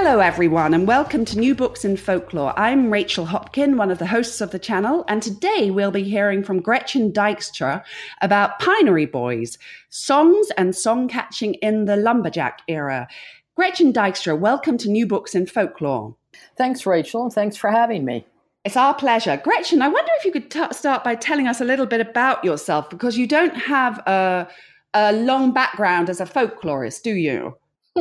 Hello, everyone, and welcome to New Books in Folklore. I'm Rachel Hopkin, one of the hosts of the channel, and today we'll be hearing from Gretchen Dykstra about Pinery Boys, songs and song catching in the lumberjack era. Gretchen Dykstra, welcome to New Books in Folklore. Thanks, Rachel, and thanks for having me. It's our pleasure. Gretchen, I wonder if you could t- start by telling us a little bit about yourself because you don't have a, a long background as a folklorist, do you?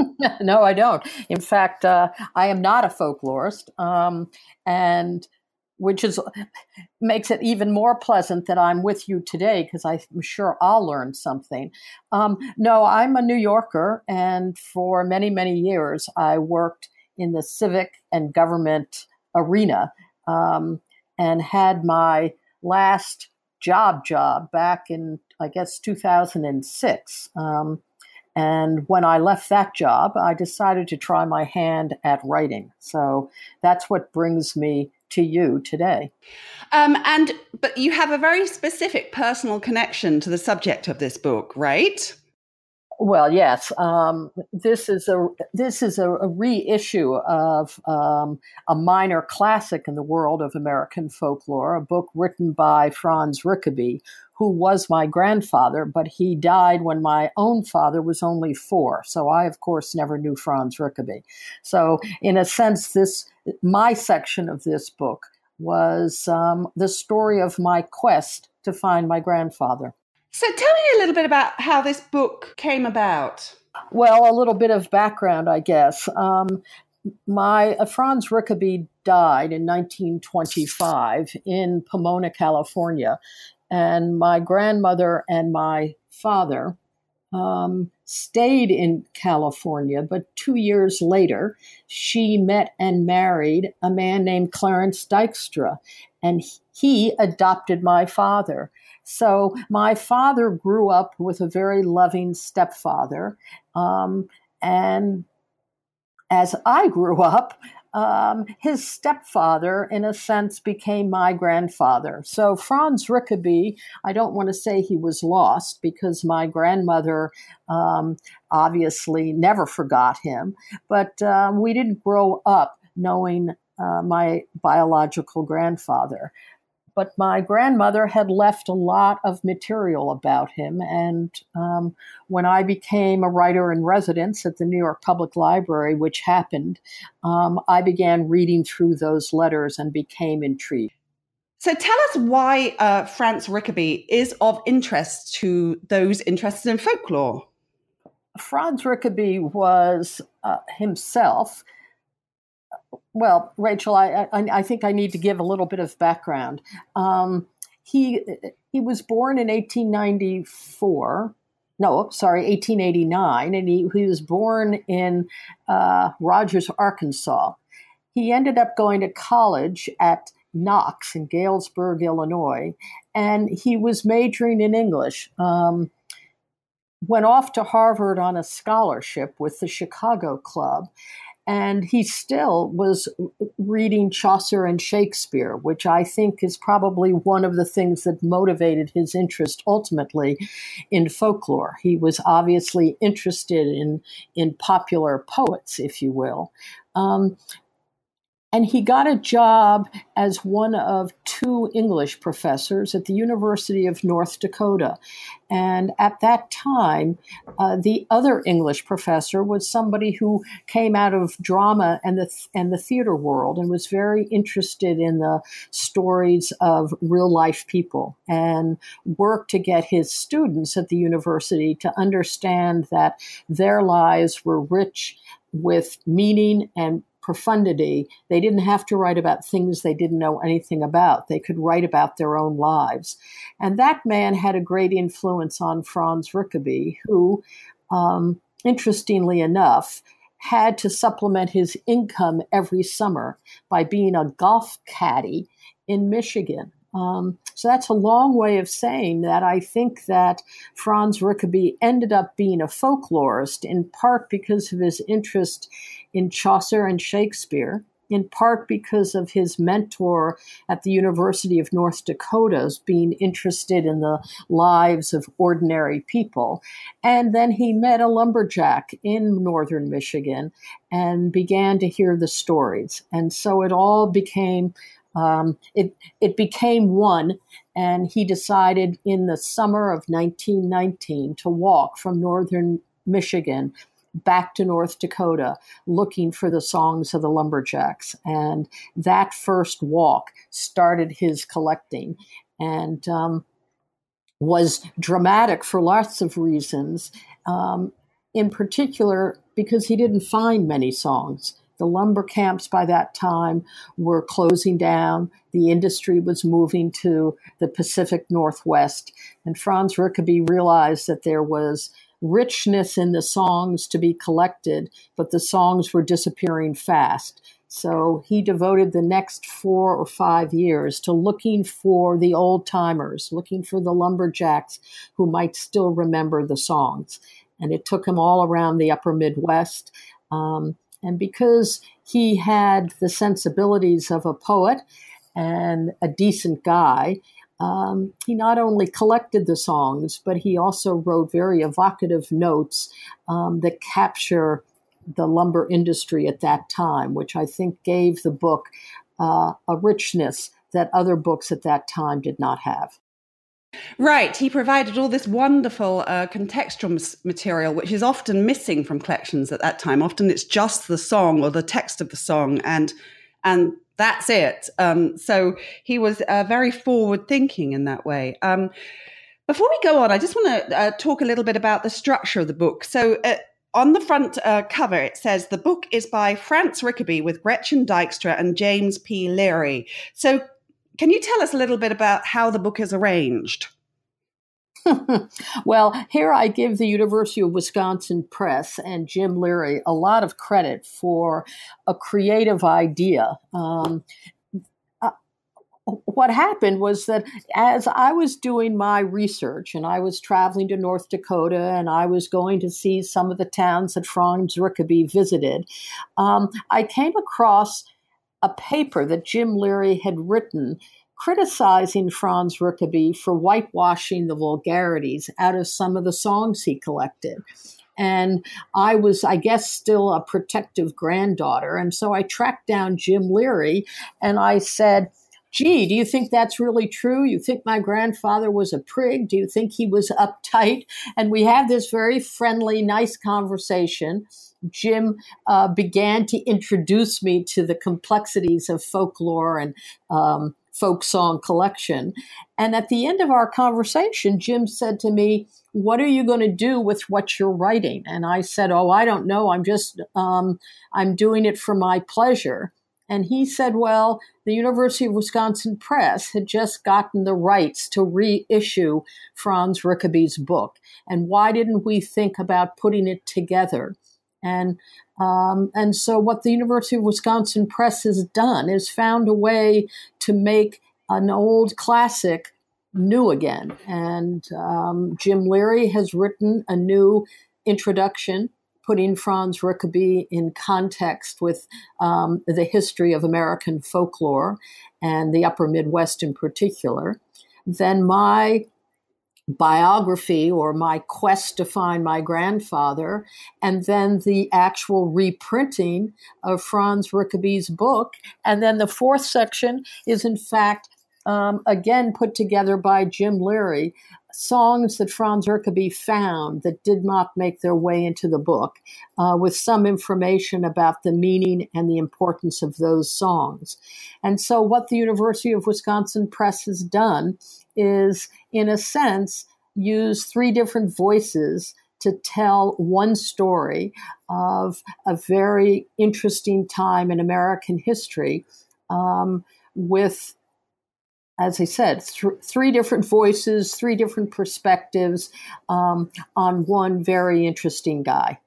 no, I don't. In fact, uh, I am not a folklorist, um, and which is makes it even more pleasant that I'm with you today because I'm sure I'll learn something. Um, no, I'm a New Yorker, and for many many years I worked in the civic and government arena, um, and had my last job job back in I guess 2006. Um, and when I left that job, I decided to try my hand at writing. So that's what brings me to you today. Um, and but you have a very specific personal connection to the subject of this book, right? Well, yes. Um, this is a this is a, a reissue of um, a minor classic in the world of American folklore, a book written by Franz Rickaby, who was my grandfather, but he died when my own father was only four. So I, of course, never knew Franz Rickaby. So, in a sense, this my section of this book was um, the story of my quest to find my grandfather. So, tell me a little bit about how this book came about. Well, a little bit of background, I guess. Um, my uh, Franz Rickaby died in 1925 in Pomona, California, and my grandmother and my father um, stayed in California, but two years later, she met and married a man named Clarence Dykstra, and he adopted my father. So my father grew up with a very loving stepfather, um, and as I grew up, um, his stepfather, in a sense, became my grandfather. So Franz Rickaby, I don't want to say he was lost because my grandmother um, obviously never forgot him, but uh, we didn't grow up knowing uh, my biological grandfather but my grandmother had left a lot of material about him. And um, when I became a writer in residence at the New York Public Library, which happened, um, I began reading through those letters and became intrigued. So tell us why uh, Franz Rickaby is of interest to those interested in folklore. Franz Rickaby was uh, himself well, Rachel, I, I, I, think I need to give a little bit of background. Um, he he was born in 1894. No, sorry, 1889, and he, he was born in uh, Rogers, Arkansas. He ended up going to college at Knox in Galesburg, Illinois, and he was majoring in English. Um, went off to Harvard on a scholarship with the Chicago Club and he still was reading Chaucer and Shakespeare, which I think is probably one of the things that motivated his interest ultimately in folklore. He was obviously interested in, in popular poets, if you will. Um, and he got a job as one of two English professors at the University of North Dakota. And at that time, uh, the other English professor was somebody who came out of drama and the and the theater world and was very interested in the stories of real life people and worked to get his students at the university to understand that their lives were rich with meaning and profundity. They didn't have to write about things they didn't know anything about. They could write about their own lives. And that man had a great influence on Franz Rickaby, who um, interestingly enough, had to supplement his income every summer by being a golf caddy in Michigan. Um, so that's a long way of saying that I think that Franz Rickaby ended up being a folklorist in part because of his interest in Chaucer and Shakespeare, in part because of his mentor at the University of North Dakota's being interested in the lives of ordinary people. And then he met a lumberjack in northern Michigan and began to hear the stories. And so it all became um, it it became one, and he decided in the summer of 1919 to walk from northern Michigan back to North Dakota looking for the songs of the lumberjacks. And that first walk started his collecting and um, was dramatic for lots of reasons. Um, in particular, because he didn't find many songs. The lumber camps by that time were closing down. The industry was moving to the Pacific Northwest. And Franz Rickaby realized that there was richness in the songs to be collected, but the songs were disappearing fast. So he devoted the next four or five years to looking for the old timers, looking for the lumberjacks who might still remember the songs. And it took him all around the upper Midwest. Um, and because he had the sensibilities of a poet and a decent guy, um, he not only collected the songs, but he also wrote very evocative notes um, that capture the lumber industry at that time, which I think gave the book uh, a richness that other books at that time did not have. Right. He provided all this wonderful uh, contextual material, which is often missing from collections at that time. Often it's just the song or the text of the song, and and that's it. Um, so he was uh, very forward thinking in that way. Um, before we go on, I just want to uh, talk a little bit about the structure of the book. So. Uh, on the front uh, cover, it says the book is by Franz Rickaby with Gretchen Dykstra and James P. Leary. So, can you tell us a little bit about how the book is arranged? well, here I give the University of Wisconsin Press and Jim Leary a lot of credit for a creative idea. Um, uh, what happened was that as I was doing my research and I was traveling to North Dakota and I was going to see some of the towns that Franz Rickaby visited, um, I came across a paper that Jim Leary had written criticizing Franz Rickaby for whitewashing the vulgarities out of some of the songs he collected. And I was, I guess, still a protective granddaughter. And so I tracked down Jim Leary and I said, Gee, do you think that's really true? You think my grandfather was a prig? Do you think he was uptight? And we had this very friendly, nice conversation. Jim uh, began to introduce me to the complexities of folklore and um, folk song collection. And at the end of our conversation, Jim said to me, What are you going to do with what you're writing? And I said, Oh, I don't know. I'm just, um, I'm doing it for my pleasure. And he said, Well, the University of Wisconsin Press had just gotten the rights to reissue Franz Rickaby's book. And why didn't we think about putting it together? And um, and so, what the University of Wisconsin Press has done is found a way to make an old classic new again. And um, Jim Leary has written a new introduction, putting Franz Rickaby in context with um, the history of American folklore and the Upper Midwest in particular. Then my biography or my quest to find my grandfather, and then the actual reprinting of Franz Rickaby's book. And then the fourth section is, in fact, um, again put together by Jim Leary, songs that Franz Rickaby found that did not make their way into the book, uh, with some information about the meaning and the importance of those songs. And so, what the University of Wisconsin Press has done is, in a sense, use three different voices to tell one story of a very interesting time in American history um, with, as I said, th- three different voices, three different perspectives um, on one very interesting guy.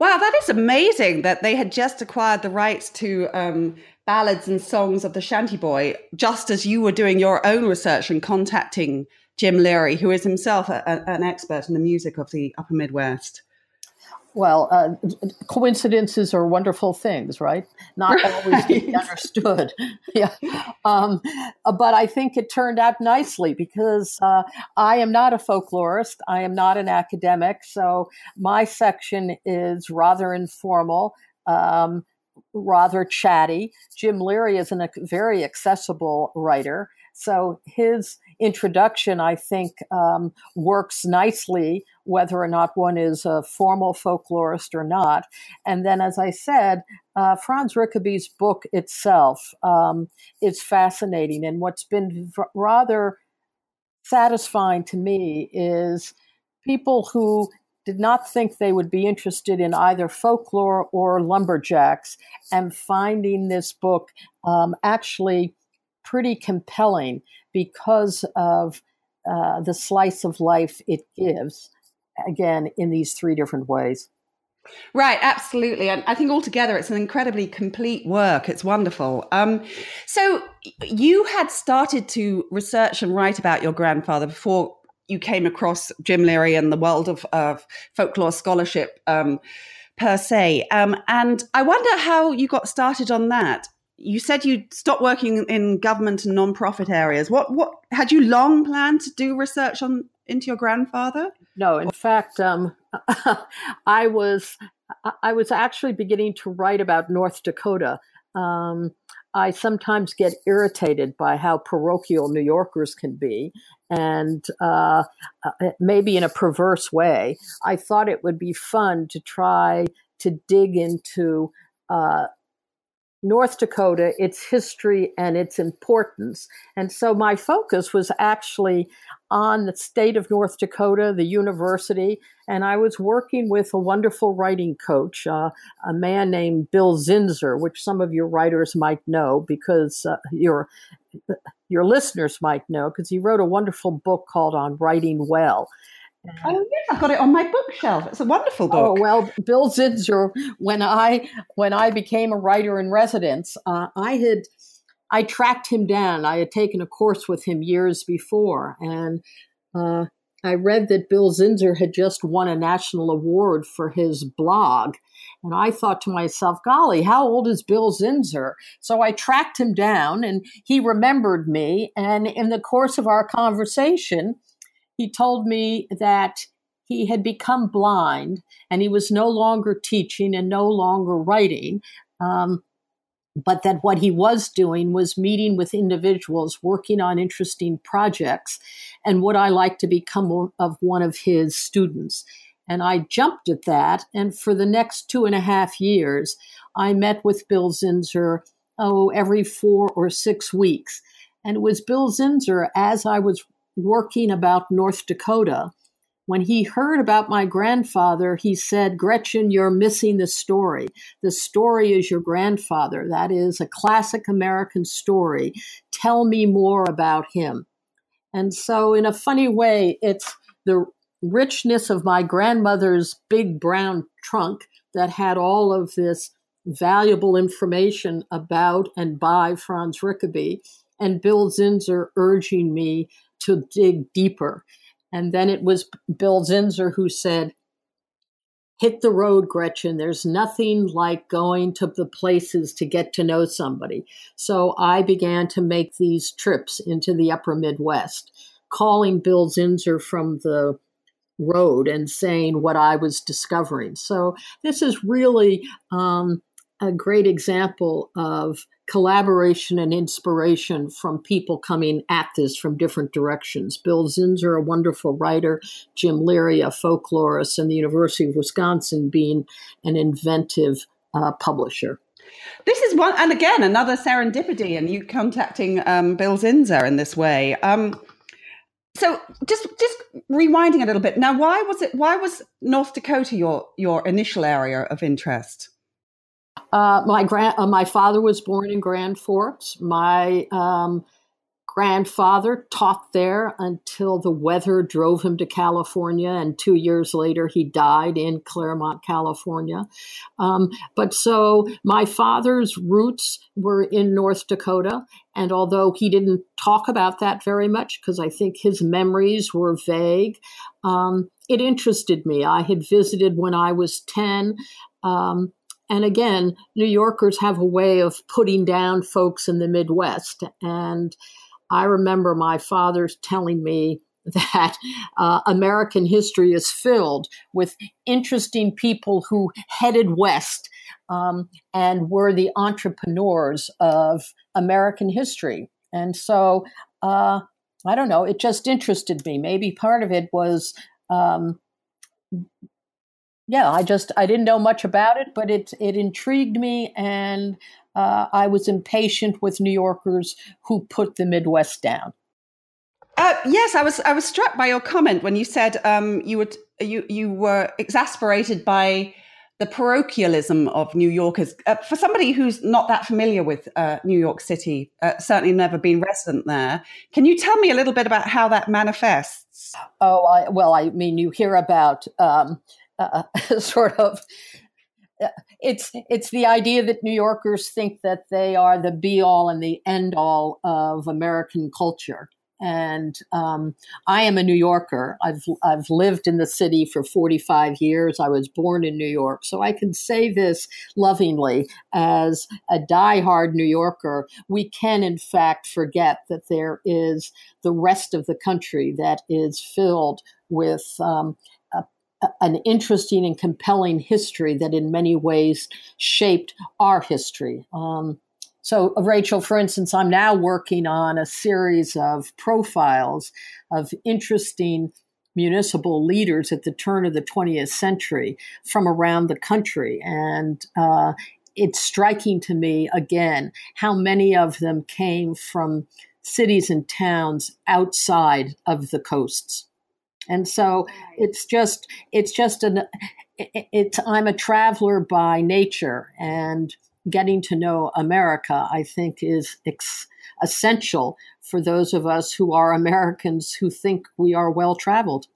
Wow, that is amazing that they had just acquired the rights to um, ballads and songs of the Shanty Boy, just as you were doing your own research and contacting Jim Leary, who is himself a, a, an expert in the music of the Upper Midwest. Well, uh, coincidences are wonderful things, right? Not right. always to be understood. yeah, um, but I think it turned out nicely because uh, I am not a folklorist. I am not an academic, so my section is rather informal. Um, rather chatty. Jim Leary is a very accessible writer. So his introduction, I think, um, works nicely, whether or not one is a formal folklorist or not. And then, as I said, uh, Franz Rickaby's book itself um, is fascinating. And what's been v- rather satisfying to me is people who did not think they would be interested in either folklore or lumberjacks and finding this book um, actually pretty compelling because of uh, the slice of life it gives, again, in these three different ways. Right, absolutely. And I think altogether it's an incredibly complete work. It's wonderful. Um, so you had started to research and write about your grandfather before you came across Jim Leary and the world of, of folklore scholarship um, per se. Um, and I wonder how you got started on that you said you stopped working in government and non-profit areas. What what had you long planned to do research on into your grandfather? No, in fact, um, I was I was actually beginning to write about North Dakota. Um, I sometimes get irritated by how parochial New Yorkers can be, and uh, uh maybe in a perverse way. I thought it would be fun to try to dig into uh, North Dakota, its history and its importance. And so my focus was actually on the state of North Dakota, the university, and I was working with a wonderful writing coach, uh, a man named Bill Zinsser, which some of your writers might know because uh, your your listeners might know because he wrote a wonderful book called On Writing Well. Oh yes, I've got it on my bookshelf. It's a wonderful book. Oh well, Bill Zinsser. When I when I became a writer in residence, uh, I had I tracked him down. I had taken a course with him years before, and uh, I read that Bill Zinsser had just won a national award for his blog. And I thought to myself, golly, how old is Bill Zinsser? So I tracked him down and he remembered me. And in the course of our conversation, he told me that he had become blind and he was no longer teaching and no longer writing. Um, but that what he was doing was meeting with individuals working on interesting projects and would I like to become of one of his students? And I jumped at that. And for the next two and a half years, I met with Bill Zinsser, oh, every four or six weeks. And it was Bill Zinsser, as I was working about North Dakota. When he heard about my grandfather, he said, Gretchen, you're missing the story. The story is your grandfather. That is a classic American story. Tell me more about him. And so, in a funny way, it's the richness of my grandmother's big brown trunk that had all of this valuable information about and by Franz Rickaby, and Bill Zinsser urging me to dig deeper. And then it was Bill Zinsser who said, Hit the road, Gretchen. There's nothing like going to the places to get to know somebody. So I began to make these trips into the upper Midwest, calling Bill Zinsser from the road and saying what I was discovering. So this is really um, a great example of collaboration and inspiration from people coming at this from different directions. Bill Zinsser, a wonderful writer, Jim Leary, a folklorist, and the University of Wisconsin being an inventive uh, publisher. This is one, and again, another serendipity, and you contacting um, Bill Zinsser in this way. Um, so, just just rewinding a little bit. Now, why was it? Why was North Dakota your your initial area of interest? Uh, my grand, uh, my father was born in Grand Forks. My um, grandfather taught there until the weather drove him to California, and two years later he died in Claremont, California. Um, but so my father's roots were in North Dakota, and although he didn't talk about that very much because I think his memories were vague, um, it interested me. I had visited when I was 10. Um, and again, New Yorkers have a way of putting down folks in the Midwest. And I remember my father telling me that uh, American history is filled with interesting people who headed west um, and were the entrepreneurs of American history. And so, uh, I don't know, it just interested me. Maybe part of it was, um, yeah, I just I didn't know much about it, but it it intrigued me, and uh, I was impatient with New Yorkers who put the Midwest down. Uh, yes, I was. I was struck by your comment when you said um, you would you you were exasperated by the parochialism of New Yorkers. Uh, for somebody who's not that familiar with uh, New York City, uh, certainly never been resident there, can you tell me a little bit about how that manifests? Oh, I, well, I mean, you hear about um, uh, sort of it's it's the idea that New Yorkers think that they are the be all and the end all of American culture. And um, I am a New Yorker. I've I've lived in the city for 45 years. I was born in New York, so I can say this lovingly as a diehard New Yorker. We can, in fact, forget that there is the rest of the country that is filled with um, an interesting and compelling history that in many ways shaped our history. Um, so, Rachel, for instance, I'm now working on a series of profiles of interesting municipal leaders at the turn of the 20th century from around the country. And uh, it's striking to me, again, how many of them came from cities and towns outside of the coasts. And so it's just it's just an it's I'm a traveler by nature and getting to know America I think is ex- essential for those of us who are Americans who think we are well traveled.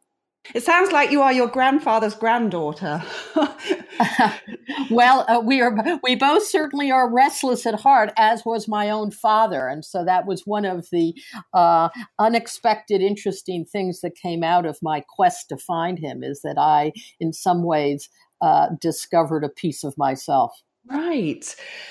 It sounds like you are your grandfather's granddaughter. well, uh, we are we both certainly are restless at heart, as was my own father, and so that was one of the uh, unexpected, interesting things that came out of my quest to find him. Is that I, in some ways, uh, discovered a piece of myself. Right.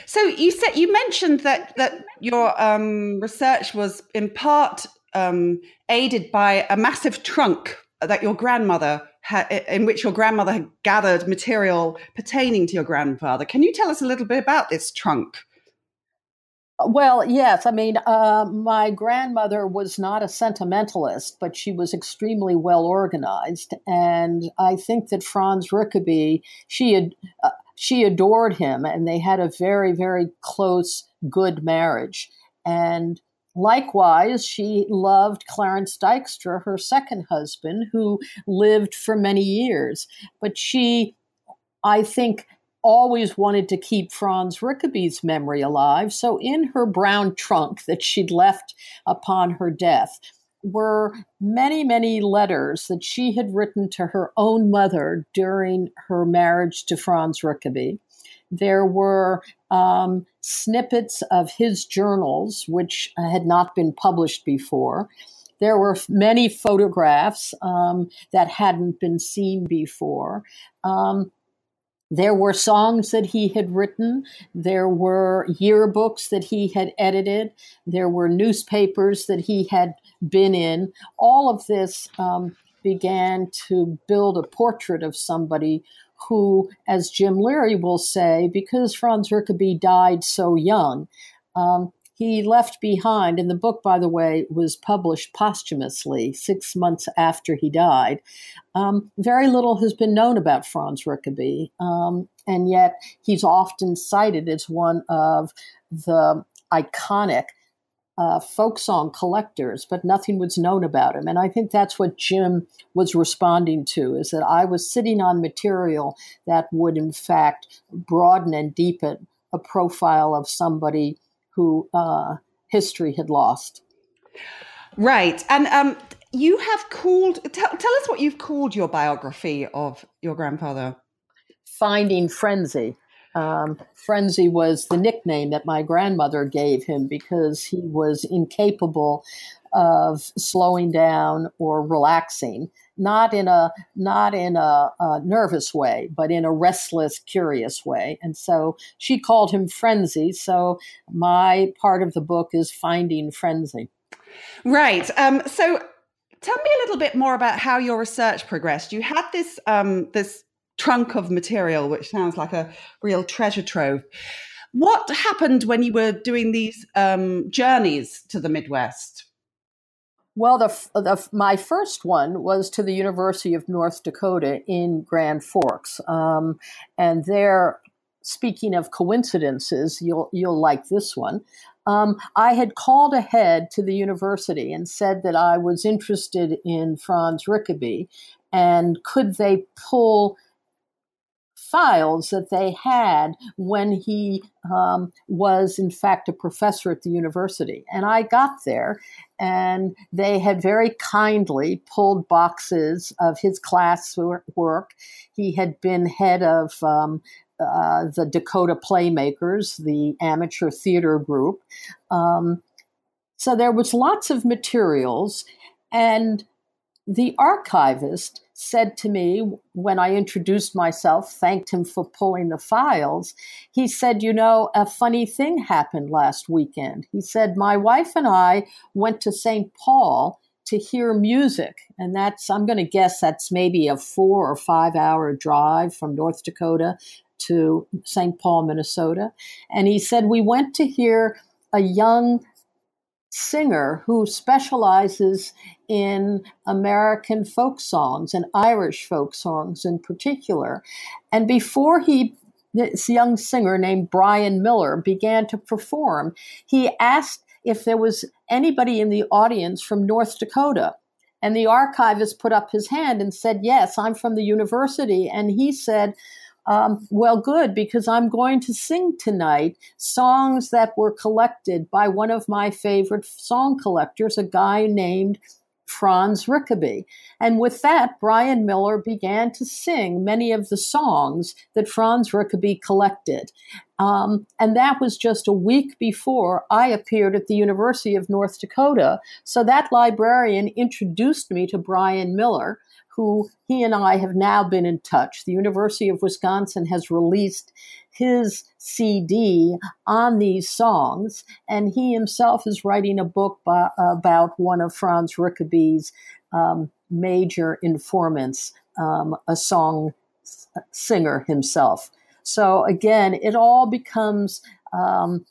So you said you mentioned that that your um, research was in part um, aided by a massive trunk that your grandmother had, in which your grandmother had gathered material pertaining to your grandfather. Can you tell us a little bit about this trunk? Well, yes. I mean, uh, my grandmother was not a sentimentalist, but she was extremely well organized, and I think that Franz Rickaby, she had. Uh, she adored him, and they had a very, very close, good marriage. And Likewise, she loved Clarence Dykstra, her second husband, who lived for many years. But she, I think, always wanted to keep Franz Rickaby's memory alive. So, in her brown trunk that she'd left upon her death were many, many letters that she had written to her own mother during her marriage to Franz Rickaby. There were um, snippets of his journals, which had not been published before. There were many photographs um, that hadn't been seen before. Um, there were songs that he had written. There were yearbooks that he had edited. There were newspapers that he had been in. All of this um, began to build a portrait of somebody who, as Jim Leary will say, because Franz Rickaby died so young, um, he left behind, and the book, by the way, was published posthumously six months after he died. Um, very little has been known about Franz Rickaby, um, and yet he's often cited as one of the iconic uh, folk song collectors, but nothing was known about him. And I think that's what Jim was responding to is that I was sitting on material that would, in fact, broaden and deepen a profile of somebody who uh, history had lost. Right. And um, you have called, tell, tell us what you've called your biography of your grandfather. Finding Frenzy. Um, Frenzy was the nickname that my grandmother gave him because he was incapable of slowing down or relaxing. Not in a not in a, a, nervous way but in a restless curious way. And so she called him frenzy. So my part of the book is finding frenzy. Right. Um, so tell me a little bit more about how your research progressed. You had this um, this trunk of material which sounds like a real treasure trove what happened when you were doing these um, journeys to the midwest well, the, the, my first one was to the University of North Dakota in Grand Forks, um, and there, speaking of coincidences, you'll you'll like this one. Um, I had called ahead to the university and said that I was interested in Franz Rickaby, and could they pull files that they had when he um, was, in fact, a professor at the university. And I got there, and they had very kindly pulled boxes of his class work. He had been head of um, uh, the Dakota Playmakers, the amateur theater group. Um, so there was lots of materials, and the archivist said to me when I introduced myself, thanked him for pulling the files. He said, You know, a funny thing happened last weekend. He said, My wife and I went to St. Paul to hear music. And that's, I'm going to guess that's maybe a four or five hour drive from North Dakota to St. Paul, Minnesota. And he said, We went to hear a young singer who specializes in American folk songs and Irish folk songs in particular. And before he this young singer named Brian Miller began to perform, he asked if there was anybody in the audience from North Dakota. And the archivist put up his hand and said, Yes, I'm from the university. And he said, um, well, good, because I'm going to sing tonight songs that were collected by one of my favorite song collectors, a guy named Franz Rickaby. And with that, Brian Miller began to sing many of the songs that Franz Rickaby collected. Um, and that was just a week before I appeared at the University of North Dakota. So that librarian introduced me to Brian Miller who he and I have now been in touch. The University of Wisconsin has released his CD on these songs, and he himself is writing a book by, about one of Franz Rickaby's um, major informants, um, a song singer himself. So again, it all becomes um,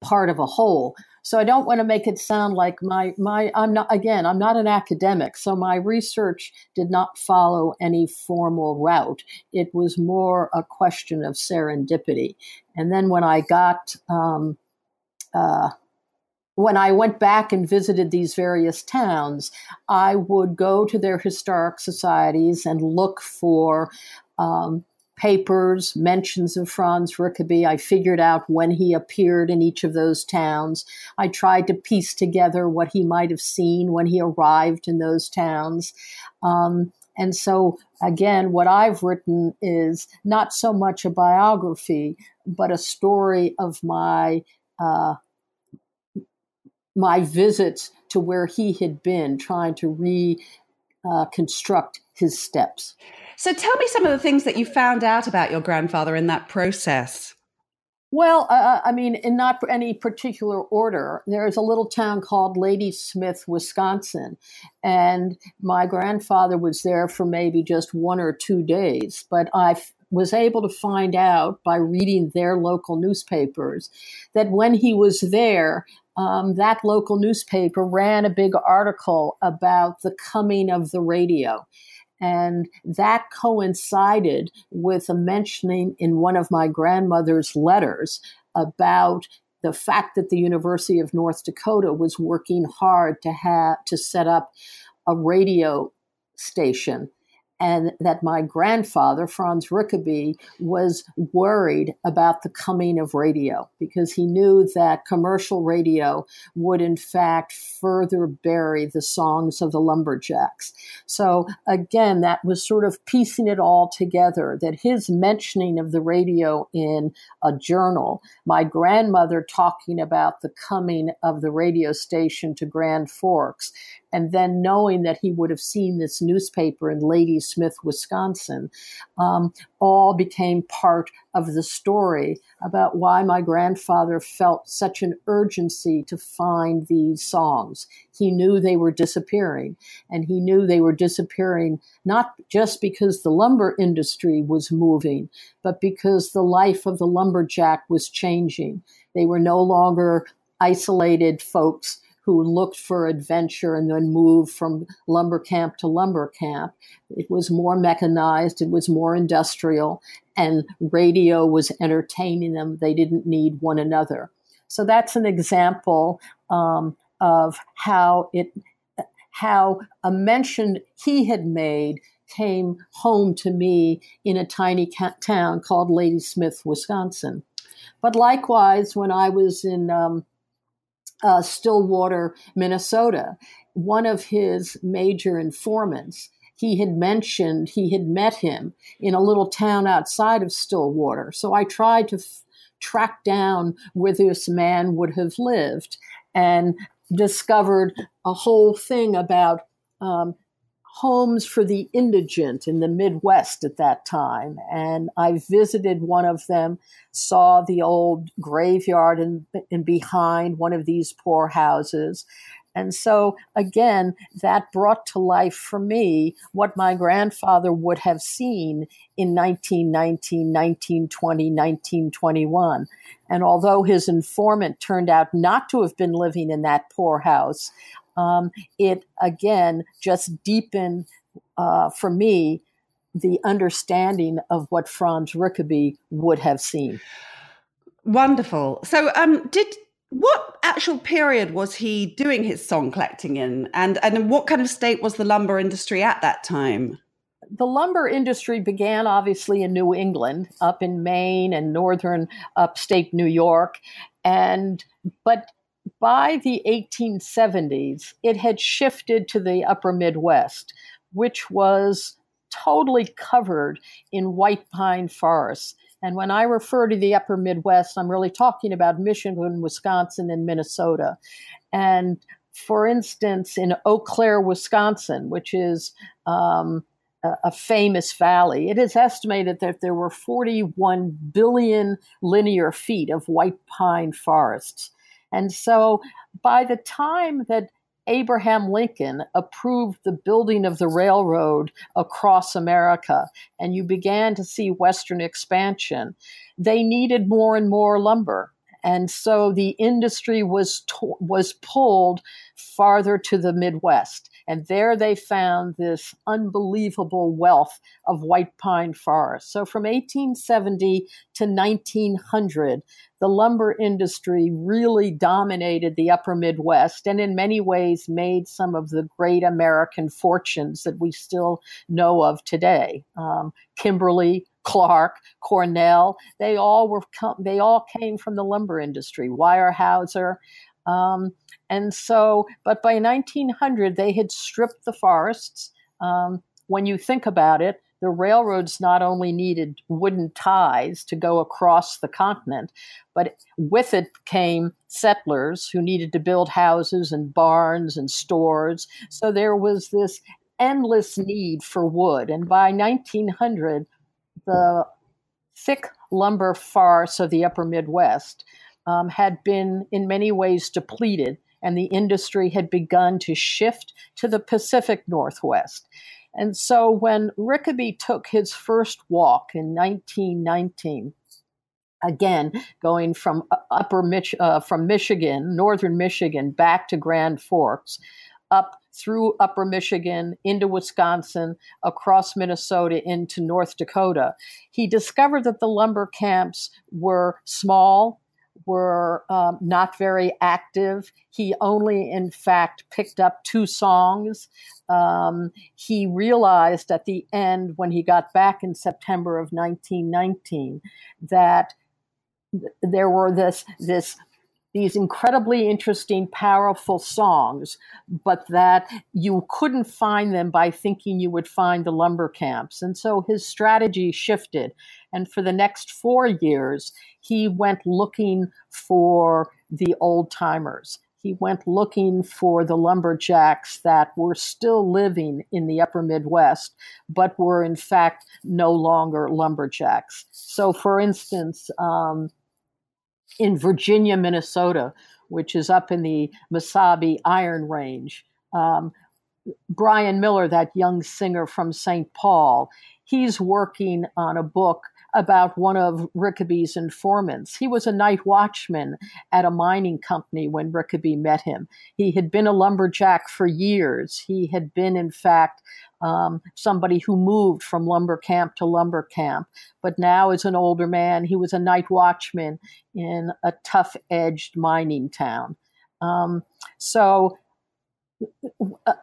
part of a whole. So I don't want to make it sound like my my I'm not again I'm not an academic, so my research did not follow any formal route. It was more a question of serendipity. And then when I got um, uh, when I went back and visited these various towns, I would go to their historic societies and look for um, papers, mentions of Franz Rickaby. I figured out when he appeared in each of those towns. I tried to piece together what he might have seen when he arrived in those towns. Um, and so, again, what I've written is not so much a biography, but a story of my uh, my visits to where he had been, trying to reconstruct uh, his steps. So tell me some of the things that you found out about your grandfather in that process. Well, uh, uh, I mean, in not any particular order, there's a little town called Ladysmith, Wisconsin. And my grandfather was there for maybe just one or two days. But I was able to find out by reading their local newspapers that when he was there, um, that local newspaper ran a big article about the coming of the radio. And that coincided with a mentioning in one of my grandmother's letters about the fact that the University of North Dakota was working hard to have to set up a radio station. And that my grandfather, Franz Rickaby, was worried about the coming of radio because he knew that commercial radio would, in fact, further bury the songs of the lumberjacks. So, again, that was sort of piecing it all together that his mentioning of the radio in a journal, my grandmother talking about the coming of the radio station to Grand Forks, and then knowing that he would have seen this newspaper in Ladysmith, Wisconsin, um, all became part of the story about why my grandfather felt such an urgency to find these songs. He knew they were disappearing, and he knew they were disappearing not just because the lumber industry was moving, but because the life of the lumberjack was changing. They were no longer isolated folks who looked for adventure and then moved from lumber camp to lumber camp. It was more mechanized, it was more industrial, and radio was entertaining them. They didn't need one another. So that's an example um, of how it how a mention he had made came home to me in a tiny ca- town called Ladysmith, Wisconsin. But likewise, when I was in um, uh, Stillwater, Minnesota, one of his major informants. He had mentioned he had met him in a little town outside of Stillwater. So I tried to f- track down where this man would have lived and discovered a whole thing about um, homes for the indigent in the Midwest at that time. And I visited one of them, saw the old graveyard and in, in behind one of these poor houses. And so, again, that brought to life for me what my grandfather would have seen in 1919, 1920, 1921. And although his informant turned out not to have been living in that poor house, um, it again just deepened uh, for me the understanding of what Franz Rickaby would have seen. Wonderful. So, um, did what actual period was he doing his song collecting in, and and what kind of state was the lumber industry at that time? the lumber industry began obviously in New England, up in Maine and northern upstate New York, and but by the 1870s, it had shifted to the upper Midwest, which was totally covered in white pine forests. And when I refer to the upper Midwest, I'm really talking about Michigan, Wisconsin, and Minnesota. And for instance, in Eau Claire, Wisconsin, which is um, a, a famous valley, it is estimated that there were 41 billion linear feet of white pine forests. And so by the time that Abraham Lincoln approved the building of the railroad across America, and you began to see Western expansion, they needed more and more lumber. And so the industry was, to- was pulled farther to the Midwest. And there they found this unbelievable wealth of white pine forest. So from 1870 to 1900, the lumber industry really dominated the upper Midwest and in many ways made some of the great American fortunes that we still know of today. Um, Kimberly, Clark, Cornell, they all were they all came from the lumber industry. Weyerhaeuser, um, and so, but by 1900, they had stripped the forests. Um, when you think about it, the railroads not only needed wooden ties to go across the continent, but with it came settlers who needed to build houses and barns and stores. So there was this endless need for wood. And by 1900, the thick lumber forests of the upper Midwest um, had been in many ways depleted, and the industry had begun to shift to the Pacific Northwest. And so when Rickaby took his first walk in 1919, again going from upper Mich- uh, from Michigan, northern Michigan, back to Grand Forks, up through upper Michigan into Wisconsin, across Minnesota into North Dakota, he discovered that the lumber camps were small, were um, not very active. He only, in fact, picked up two songs. Um, he realized at the end, when he got back in September of 1919, that there were this this these incredibly interesting, powerful songs, but that you couldn't find them by thinking you would find the lumber camps. And so his strategy shifted. And for the next four years, he went looking for the old timers. He went looking for the lumberjacks that were still living in the upper Midwest, but were in fact no longer lumberjacks. So, for instance, um, in Virginia, Minnesota, which is up in the Mesabi Iron Range. Um, Brian Miller, that young singer from St. Paul, he's working on a book about one of Rickaby's informants. He was a night watchman at a mining company when Rickaby met him. He had been a lumberjack for years. He had been, in fact, um, somebody who moved from lumber camp to lumber camp. But now, as an older man, he was a night watchman in a tough edged mining town. Um, so, uh,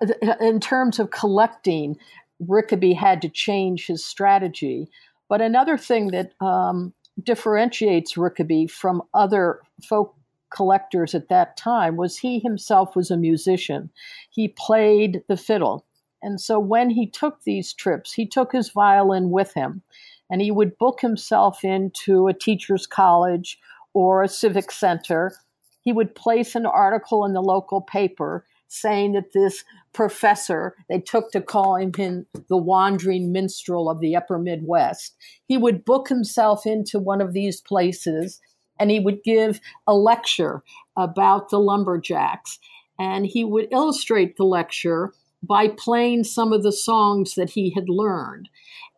in terms of collecting, Rickaby had to change his strategy. But another thing that um, differentiates Rickaby from other folk collectors at that time was he himself was a musician. He played the fiddle. And so when he took these trips, he took his violin with him and he would book himself into a teacher's college or a civic center. He would place an article in the local paper saying that this professor, they took to calling him the wandering minstrel of the upper Midwest, he would book himself into one of these places and he would give a lecture about the lumberjacks. And he would illustrate the lecture by playing some of the songs that he had learned.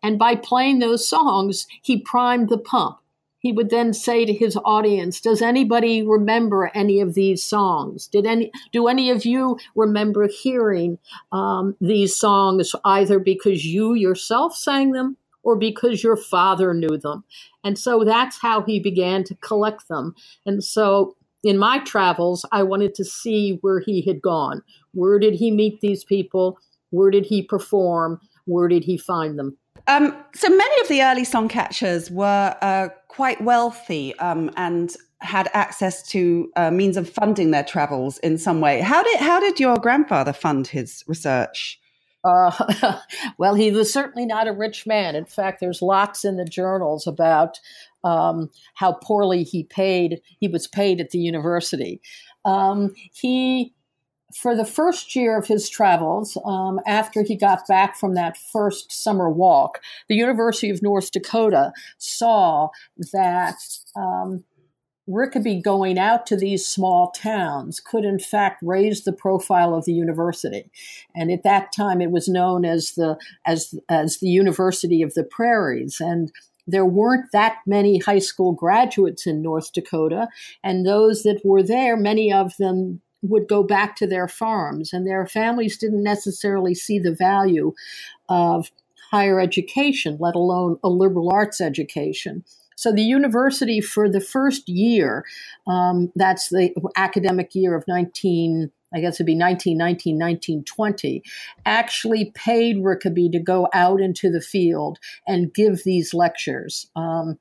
And by playing those songs, he primed the pump he would then say to his audience, "Does anybody remember any of these songs? Did any do any of you remember hearing um, these songs either because you yourself sang them or because your father knew them?" And so that's how he began to collect them. And so in my travels, I wanted to see where he had gone. Where did he meet these people? Where did he perform? Where did he find them? Um, so many of the early song catchers were uh, quite wealthy um, and had access to uh, means of funding their travels in some way. How did how did your grandfather fund his research? Uh, well, he was certainly not a rich man. In fact, there's lots in the journals about um, how poorly he paid. He was paid at the university. Um, he for the first year of his travels, um, after he got back from that first summer walk, the University of North Dakota saw that um, Rickaby going out to these small towns could, in fact, raise the profile of the university. And at that time, it was known as the as as the University of the Prairies, and there weren't that many high school graduates in North Dakota, and those that were there, many of them would go back to their farms, and their families didn't necessarily see the value of higher education, let alone a liberal arts education. So the university, for the first year, um, that's the academic year of 19, I guess it'd be 1919, 1920, actually paid Rickaby to go out into the field and give these lectures. Um,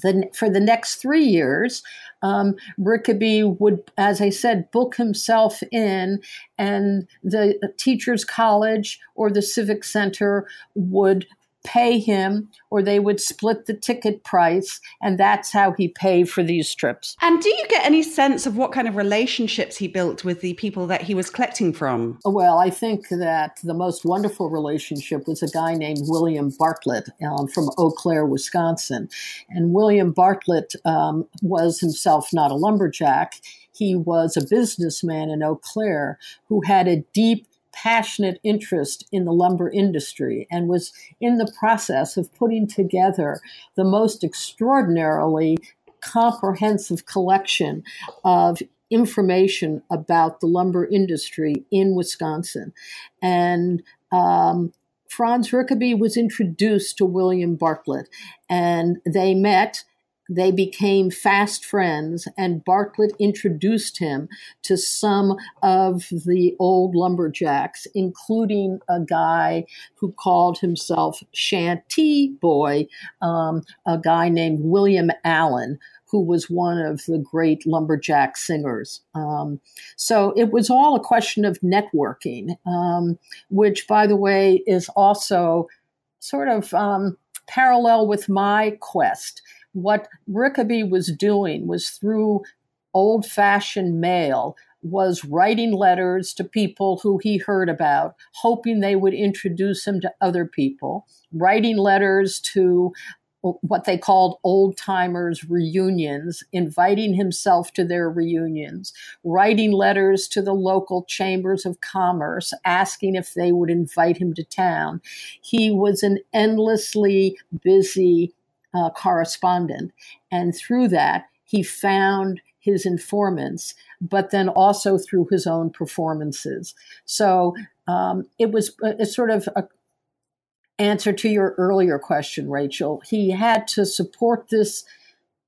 the, for the next three years, um, Rickaby would, as I said, book himself in, and the teachers' college or the civic center would pay him or they would split the ticket price and that's how he paid for these trips. And do you get any sense of what kind of relationships he built with the people that he was collecting from? Well i think that the most wonderful relationship was a guy named william bartlett um, from eau claire wisconsin. And william bartlett um, was himself not a lumberjack. He was a businessman in eau claire who had a deep passionate interest in the lumber industry and was in the process of putting together the most extraordinarily comprehensive collection of information about the lumber industry in Wisconsin. And um, Franz Rickaby was introduced to William Bartlett, and they met they became fast friends, and Bartlett introduced him to some of the old lumberjacks, including a guy who called himself Shanty Boy, um, a guy named William Allen, who was one of the great lumberjack singers. Um, so it was all a question of networking, um, which, by the way, is also sort of um, parallel with my quest. What Rickaby was doing was through old fashioned mail was writing letters to people who he heard about, hoping they would introduce him to other people, writing letters to what they called old timers reunions, inviting himself to their reunions, writing letters to the local chambers of commerce, asking if they would invite him to town. He was an endlessly busy uh, correspondent. And through that, he found his informants, but then also through his own performances. So um, it was a, a sort of a, answer to your earlier question, Rachel. He had to support this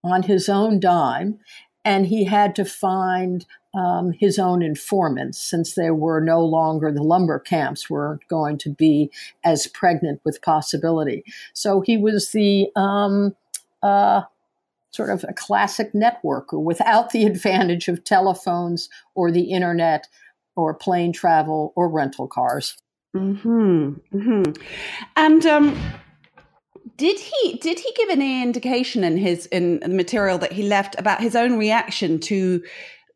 on his own dime, and he had to find um, his own informants since there were no longer the lumber camps were going to be as pregnant with possibility. So he was the um, uh, sort of a classic networker without the advantage of telephones or the internet or plane travel or rental cars. Hmm. Hmm. And um, did he did he give any indication in his in the material that he left about his own reaction to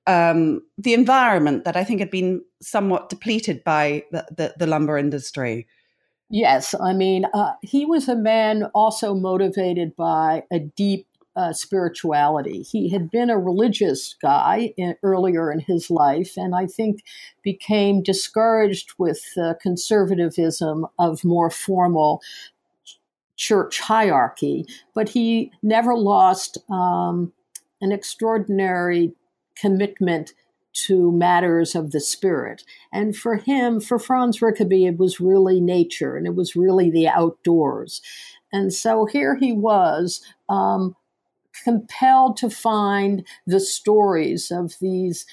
um, the environment that I think had been somewhat depleted by the, the, the lumber industry? Yes, I mean, uh, he was a man also motivated by a deep uh, spirituality. He had been a religious guy in, earlier in his life, and I think became discouraged with uh, conservatism of more formal church hierarchy. But he never lost um, an extraordinary commitment to matters of the spirit. And for him, for Franz Rickaby, it was really nature and it was really the outdoors. And so here he was, um, compelled to find the stories of these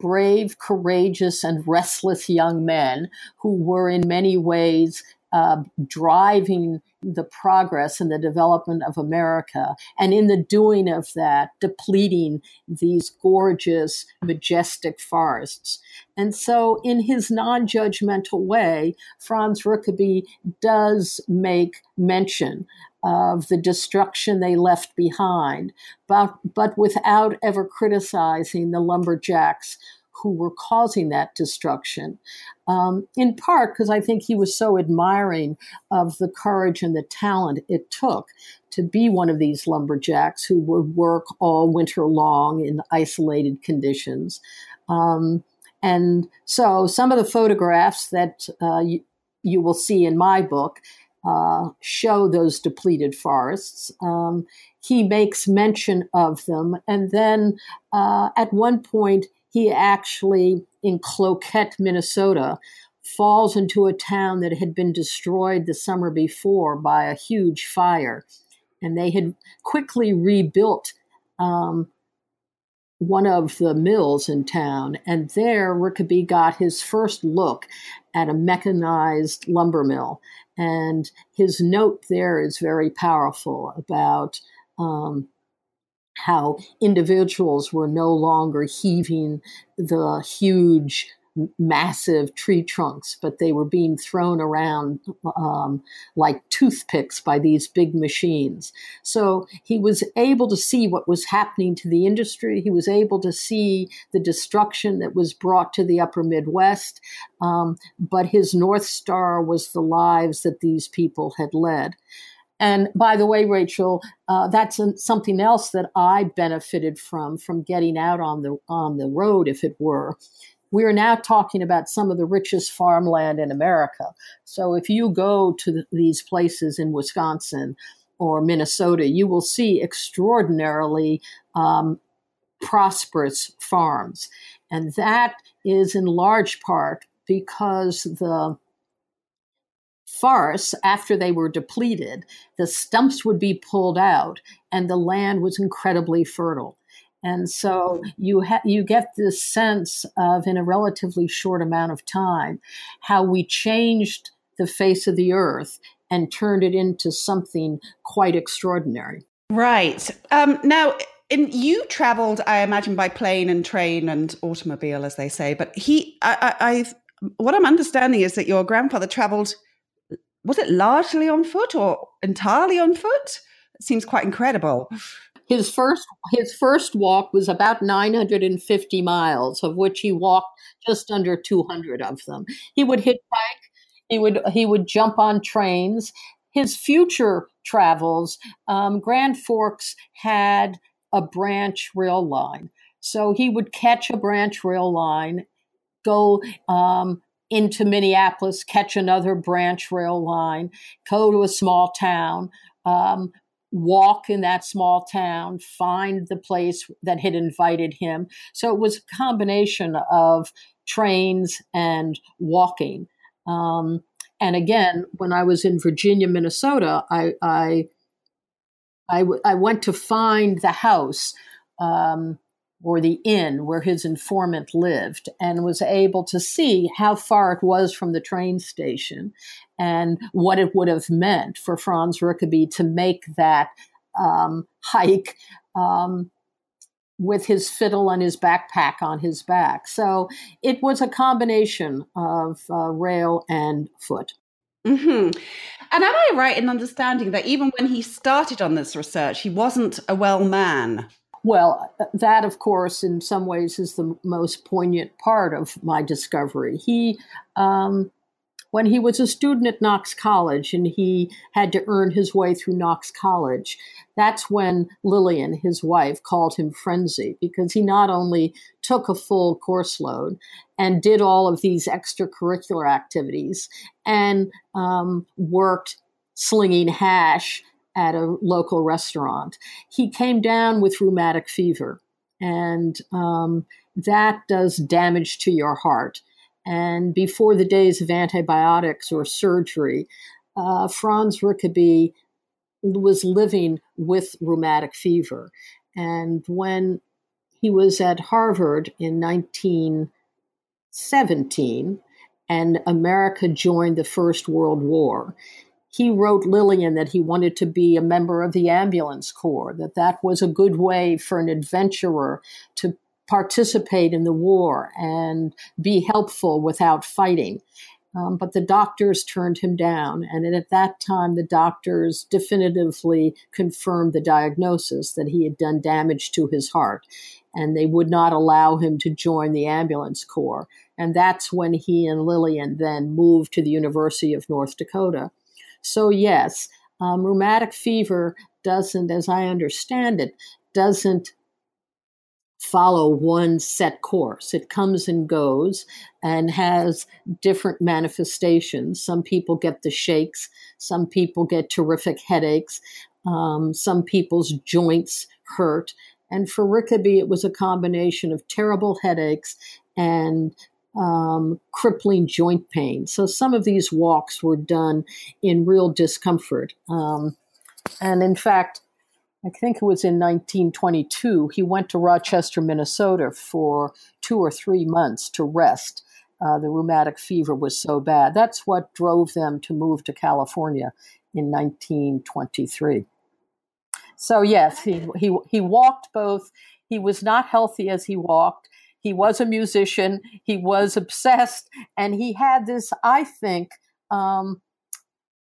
brave, courageous, and restless young men who were in many ways uh, driving the progress and the development of America, and in the doing of that, depleting these gorgeous, majestic forests. And so, in his non judgmental way, Franz Rickaby does make mention of the destruction they left behind, but, but without ever criticizing the lumberjacks who were causing that destruction. Um, in part because I think he was so admiring of the courage and the talent it took to be one of these lumberjacks who would work all winter long in isolated conditions. Um, and so some of the photographs that uh, you, you will see in my book uh, show those depleted forests. Um, he makes mention of them. And then uh, at one point, he actually, in Cloquet, Minnesota, falls into a town that had been destroyed the summer before by a huge fire. And they had quickly rebuilt um, one of the mills in town. And there, Rickaby got his first look at a mechanized lumber mill. And his note there is very powerful about um, how individuals were no longer heaving the huge massive tree trunks, but they were being thrown around um, like toothpicks by these big machines. So he was able to see what was happening to the industry. He was able to see the destruction that was brought to the upper Midwest. Um, but his North Star was the lives that these people had led. And by the way, Rachel, uh, that's something else that I benefited from from getting out on the on the road, if it were we are now talking about some of the richest farmland in America. So if you go to the, these places in Wisconsin or Minnesota, you will see extraordinarily um, prosperous farms. And that is in large part because the forests, after they were depleted, the stumps would be pulled out and the land was incredibly fertile. And so you ha- you get this sense of in a relatively short amount of time how we changed the face of the earth and turned it into something quite extraordinary. Right. Um, now, in, you traveled, I imagine, by plane and train and automobile, as they say. But he, I, I, I what I'm understanding is that your grandfather traveled. Was it largely on foot or entirely on foot? It seems quite incredible. His first his first walk was about 950 miles, of which he walked just under 200 of them. He would hitchhike, he would he would jump on trains. His future travels, um, Grand Forks had a branch rail line, so he would catch a branch rail line, go um, into Minneapolis, catch another branch rail line, go to a small town, um, walk in that small town, find the place that had invited him. So it was a combination of trains and walking. Um, and again, when I was in Virginia, Minnesota, I, I, I, w- I went to find the house um, or the inn where his informant lived and was able to see how far it was from the train station and what it would have meant for Franz Rickaby to make that um, hike um, with his fiddle and his backpack on his back. So it was a combination of uh, rail and foot. Mm-hmm. And am I right in understanding that even when he started on this research, he wasn't a well man? Well, that, of course, in some ways is the most poignant part of my discovery. He, um, when he was a student at Knox College and he had to earn his way through Knox College, that's when Lillian, his wife, called him frenzy because he not only took a full course load and did all of these extracurricular activities and um, worked slinging hash at a local restaurant. He came down with rheumatic fever, and um, that does damage to your heart. And before the days of antibiotics or surgery, uh, Franz Rickaby was living with rheumatic fever. And when he was at Harvard in 1917, and America joined the First World War, he wrote Lillian that he wanted to be a member of the ambulance corps, that that was a good way for an adventurer to participate in the war and be helpful without fighting. Um, but the doctors turned him down. And at that time, the doctors definitively confirmed the diagnosis that he had done damage to his heart. And they would not allow him to join the ambulance corps. And that's when he and Lillian then moved to the University of North Dakota so, yes, um, rheumatic fever doesn't, as I understand it, doesn't follow one set course. It comes and goes and has different manifestations. Some people get the shakes, some people get terrific headaches, um, some people's joints hurt. And for Rickaby, it was a combination of terrible headaches and um, crippling joint pain. So some of these walks were done in real discomfort. Um, and in fact, I think it was in 1922, he went to Rochester, Minnesota for two or three months to rest. Uh, the rheumatic fever was so bad. That's what drove them to move to California in 1923. So, yes, he, he, he walked both. He was not healthy as he walked. He was a musician. He was obsessed, and he had this. I think. Um,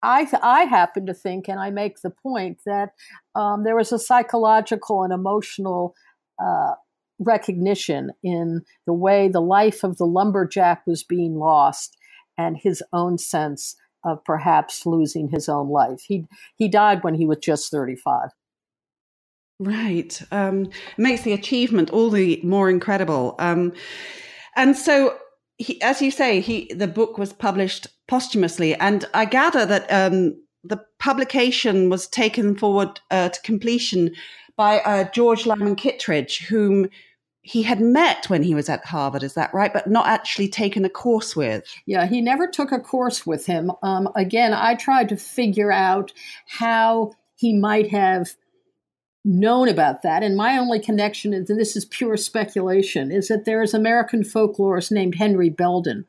I I happen to think, and I make the point that um, there was a psychological and emotional uh, recognition in the way the life of the lumberjack was being lost, and his own sense of perhaps losing his own life. He he died when he was just thirty five. Right. Um, makes the achievement all the more incredible. Um, and so, he, as you say, he the book was published posthumously, and I gather that um, the publication was taken forward uh, to completion by uh, George Lyman Kittredge, whom he had met when he was at Harvard, is that right? But not actually taken a course with. Yeah, he never took a course with him. Um, again, I tried to figure out how he might have known about that. And my only connection and this is pure speculation, is that there is American folklorist named Henry Belden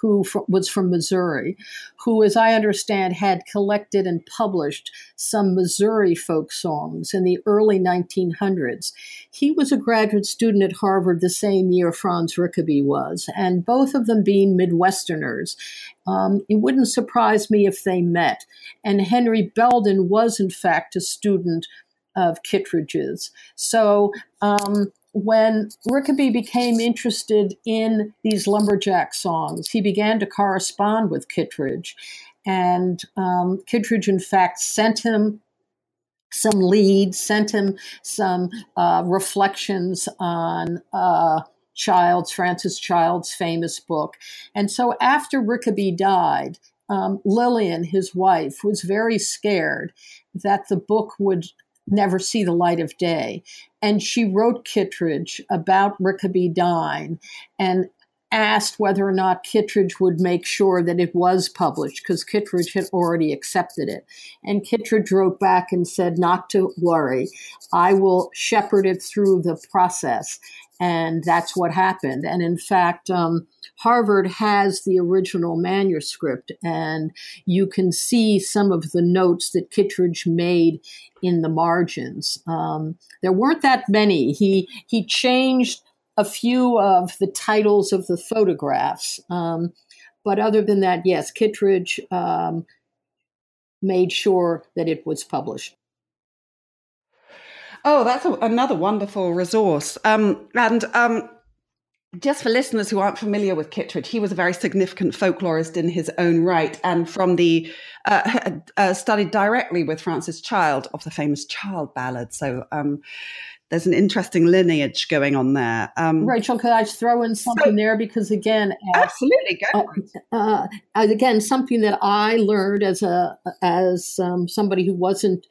who was from Missouri, who, as I understand, had collected and published some Missouri folk songs in the early 1900s. He was a graduate student at Harvard the same year Franz Rickaby was, and both of them being Midwesterners. Um, it wouldn't surprise me if they met. And Henry Belden was, in fact, a student of Kittredge's. So, um, when Rickaby became interested in these lumberjack songs, he began to correspond with Kittredge. And um, Kittredge, in fact, sent him some leads, sent him some uh, reflections on uh, Childs, Francis Child's famous book. And so after Rickaby died, um, Lillian, his wife, was very scared that the book would never see the light of day. And she wrote Kittredge about Rickaby dying and asked whether or not Kittredge would make sure that it was published because Kittredge had already accepted it. And Kittredge wrote back and said, Not to worry, I will shepherd it through the process. And that's what happened. And in fact, um, Harvard has the original manuscript, and you can see some of the notes that Kittredge made in the margins. Um, there weren't that many. He he changed a few of the titles of the photographs, um, but other than that, yes, Kittredge um, made sure that it was published. Oh, that's a, another wonderful resource. Um, and um, just for listeners who aren't familiar with Kittredge, he was a very significant folklorist in his own right, and from the uh, uh, studied directly with Francis Child of the famous Child ballad. So um, there's an interesting lineage going on there. Um, Rachel, could I throw in something so, there because again, absolutely, uh, uh, again, something that I learned as a as um, somebody who wasn't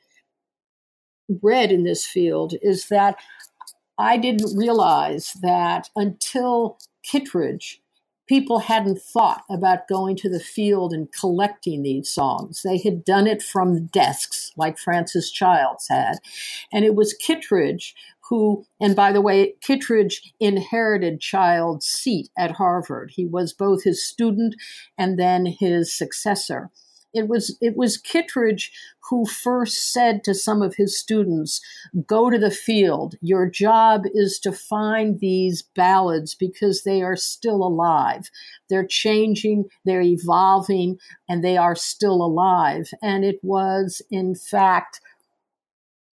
read in this field is that I didn't realize that until Kittredge, people hadn't thought about going to the field and collecting these songs. They had done it from desks, like Francis Childs had. And it was Kittredge who, and by the way, Kittredge inherited Child's seat at Harvard. He was both his student and then his successor. It was it was Kittredge who first said to some of his students, "Go to the field. Your job is to find these ballads because they are still alive. They're changing, they're evolving, and they are still alive." And it was, in fact,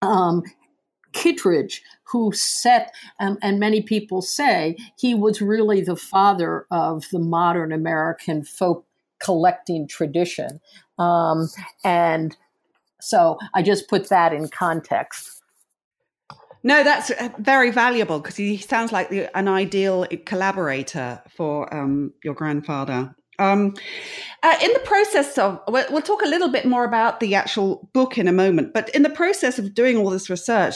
um, Kittredge, who set, um, and many people say he was really the father of the modern American folk collecting tradition. Um, and so I just put that in context. No, that's uh, very valuable because he sounds like the, an ideal collaborator for um, your grandfather. Um, uh, in the process of, we'll, we'll, talk a little bit more about the actual book in a moment, but in the process of doing all this research,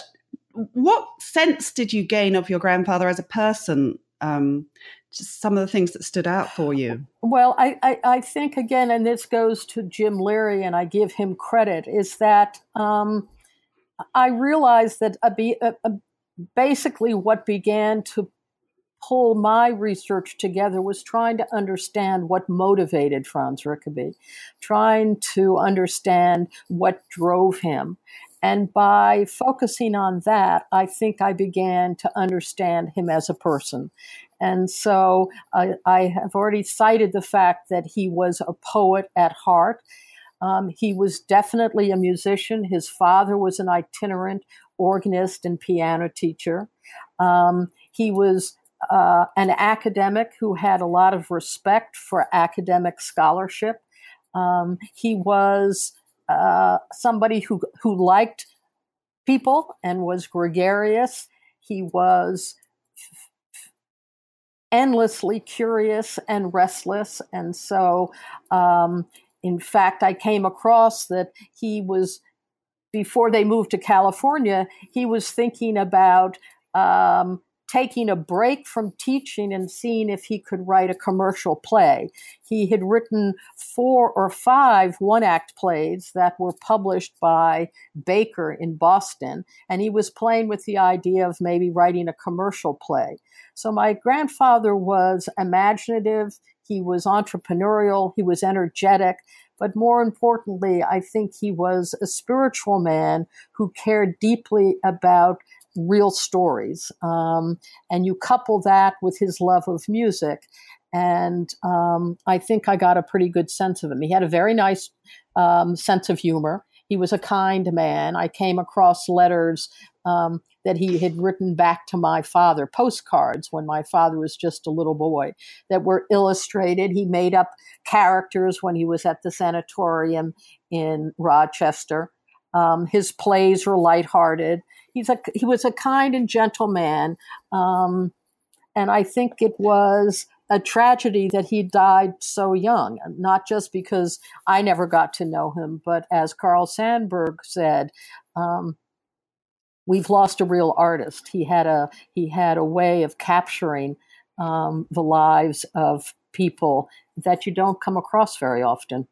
what sense did you gain of your grandfather as a person? Um, just some of the things that stood out for you? Well, I, I, I, think, again, and this goes to Jim Leary, and I give him credit, is that um, I realized that a, a, a, basically what began to pull my research together was trying to understand what motivated Franz Rickaby, trying to understand what drove him. And by focusing on that, I think I began to understand him as a person. And so I, I have already cited the fact that he was a poet at heart. Um, he was definitely a musician. His father was an itinerant organist and piano teacher. Um, he was uh, an academic who had a lot of respect for academic scholarship. Um, he was uh, somebody who who liked people and was gregarious. He was endlessly curious and restless, and so, um, in fact, I came across that he was before they moved to California. He was thinking about um, taking a break from teaching and seeing if he could write a commercial play. He had written four or five one act plays that were published by Baker in Boston, and he was playing with the idea of maybe writing a commercial play. So my grandfather was imaginative, he was entrepreneurial, he was energetic, but more importantly, I think he was a spiritual man who cared deeply about real stories. Um, and you couple that with his love of music. And um, I think I got a pretty good sense of him. He had a very nice um, sense of humor. He was a kind man. I came across letters um, that he had written back to my father, postcards when my father was just a little boy, that were illustrated. He made up characters when he was at the sanatorium in Rochester. Um, his plays were lighthearted he's a he was a kind and gentle man, um, and I think it was a tragedy that he died so young. Not just because I never got to know him, but as Carl Sandburg said. Um, we've lost a real artist. He had a he had a way of capturing um, the lives of people that you don't come across very often.